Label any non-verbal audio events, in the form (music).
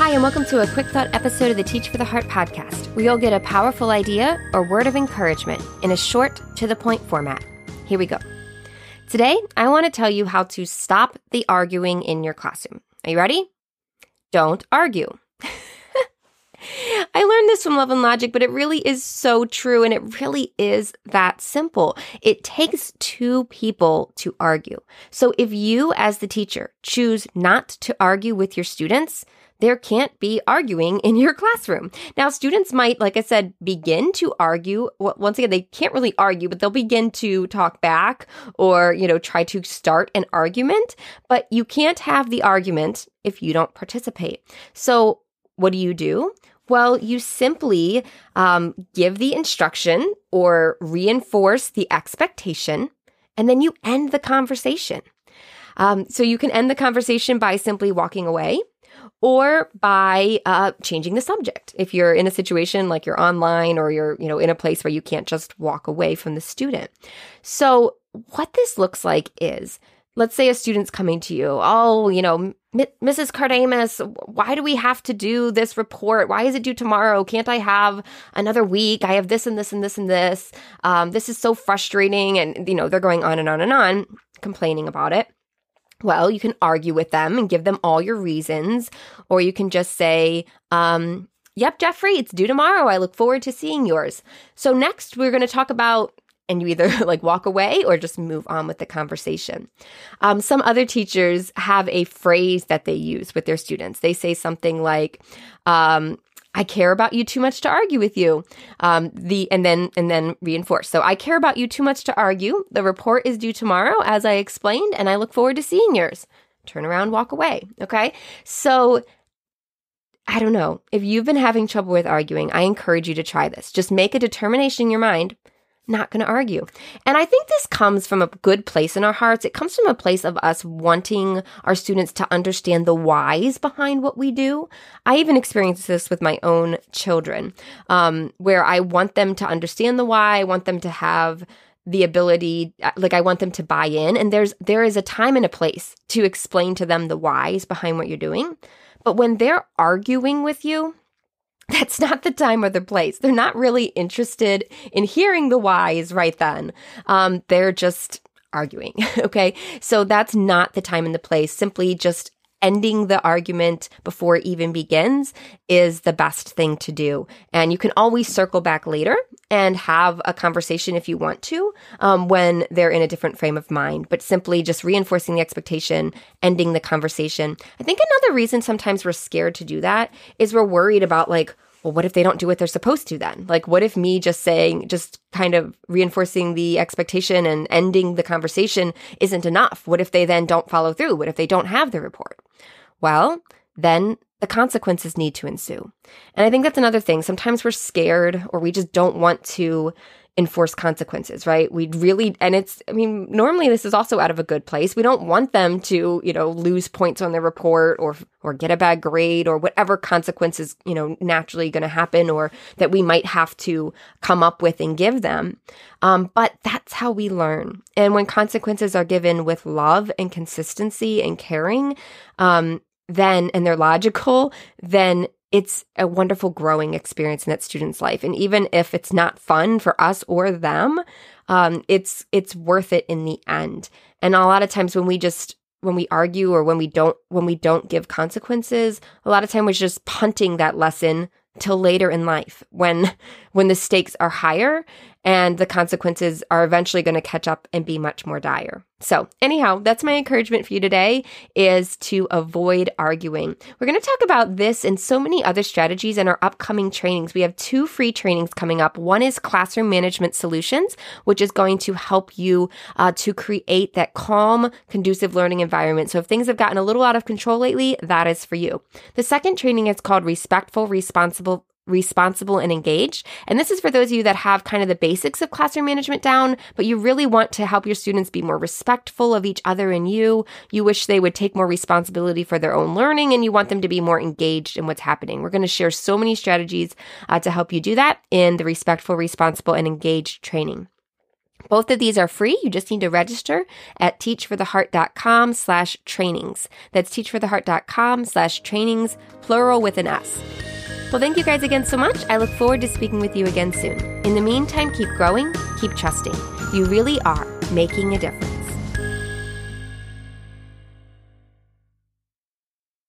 Hi, and welcome to a quick thought episode of the Teach for the Heart podcast, where you'll get a powerful idea or word of encouragement in a short, to the point format. Here we go. Today, I want to tell you how to stop the arguing in your classroom. Are you ready? Don't argue. (laughs) I learned this from Love and Logic, but it really is so true. And it really is that simple. It takes two people to argue. So if you, as the teacher, choose not to argue with your students, there can't be arguing in your classroom. Now, students might, like I said, begin to argue. Once again, they can't really argue, but they'll begin to talk back or, you know, try to start an argument. But you can't have the argument if you don't participate. So, what do you do? Well, you simply um, give the instruction or reinforce the expectation, and then you end the conversation. Um, so you can end the conversation by simply walking away or by uh, changing the subject. If you're in a situation like you're online or you're, you know, in a place where you can't just walk away from the student. So what this looks like is let's say a student's coming to you, oh, you know, Mrs. Kardamis, why do we have to do this report? Why is it due tomorrow? Can't I have another week? I have this and this and this and this. Um, this is so frustrating. And, you know, they're going on and on and on, complaining about it. Well, you can argue with them and give them all your reasons, or you can just say, um, Yep, Jeffrey, it's due tomorrow. I look forward to seeing yours. So, next, we're going to talk about and you either (laughs) like walk away or just move on with the conversation. Um, some other teachers have a phrase that they use with their students. They say something like, um, I care about you too much to argue with you. Um, the and then and then reinforce. So I care about you too much to argue. The report is due tomorrow, as I explained, and I look forward to seeing yours. Turn around, walk away. Okay. So I don't know. If you've been having trouble with arguing, I encourage you to try this. Just make a determination in your mind not going to argue. And I think this comes from a good place in our hearts. It comes from a place of us wanting our students to understand the whys behind what we do. I even experienced this with my own children, um, where I want them to understand the why. I want them to have the ability like i want them to buy in and there's there is a time and a place to explain to them the whys behind what you're doing but when they're arguing with you that's not the time or the place. They're not really interested in hearing the whys right then. Um, they're just arguing. (laughs) okay. So that's not the time and the place. Simply just ending the argument before it even begins is the best thing to do. And you can always circle back later and have a conversation if you want to um, when they're in a different frame of mind. But simply just reinforcing the expectation, ending the conversation. I think another reason sometimes we're scared to do that is we're worried about like, well, what if they don't do what they're supposed to then? Like, what if me just saying, just kind of reinforcing the expectation and ending the conversation isn't enough? What if they then don't follow through? What if they don't have the report? Well, then the consequences need to ensue. And I think that's another thing. Sometimes we're scared or we just don't want to enforce consequences, right? We really, and it's, I mean, normally this is also out of a good place. We don't want them to, you know, lose points on their report or, or get a bad grade or whatever consequences, you know, naturally going to happen or that we might have to come up with and give them. Um, but that's how we learn. And when consequences are given with love and consistency and caring, um, then, and they're logical, then it's a wonderful growing experience in that student's life. And even if it's not fun for us or them, um, it's it's worth it in the end. And a lot of times when we just when we argue or when we don't when we don't give consequences, a lot of time we're just punting that lesson till later in life when when the stakes are higher and the consequences are eventually going to catch up and be much more dire. So, anyhow, that's my encouragement for you today is to avoid arguing. We're going to talk about this and so many other strategies in our upcoming trainings. We have two free trainings coming up. One is Classroom Management Solutions, which is going to help you uh, to create that calm, conducive learning environment. So, if things have gotten a little out of control lately, that is for you. The second training is called Respectful, Responsible responsible and engaged. And this is for those of you that have kind of the basics of classroom management down, but you really want to help your students be more respectful of each other and you. You wish they would take more responsibility for their own learning and you want them to be more engaged in what's happening. We're going to share so many strategies uh, to help you do that in the respectful, responsible, and engaged training. Both of these are free. You just need to register at teachfortheheart.com slash trainings. That's teachfortheheart.com slash trainings, plural with an S. Well, thank you guys again so much. I look forward to speaking with you again soon. In the meantime, keep growing, keep trusting. You really are making a difference.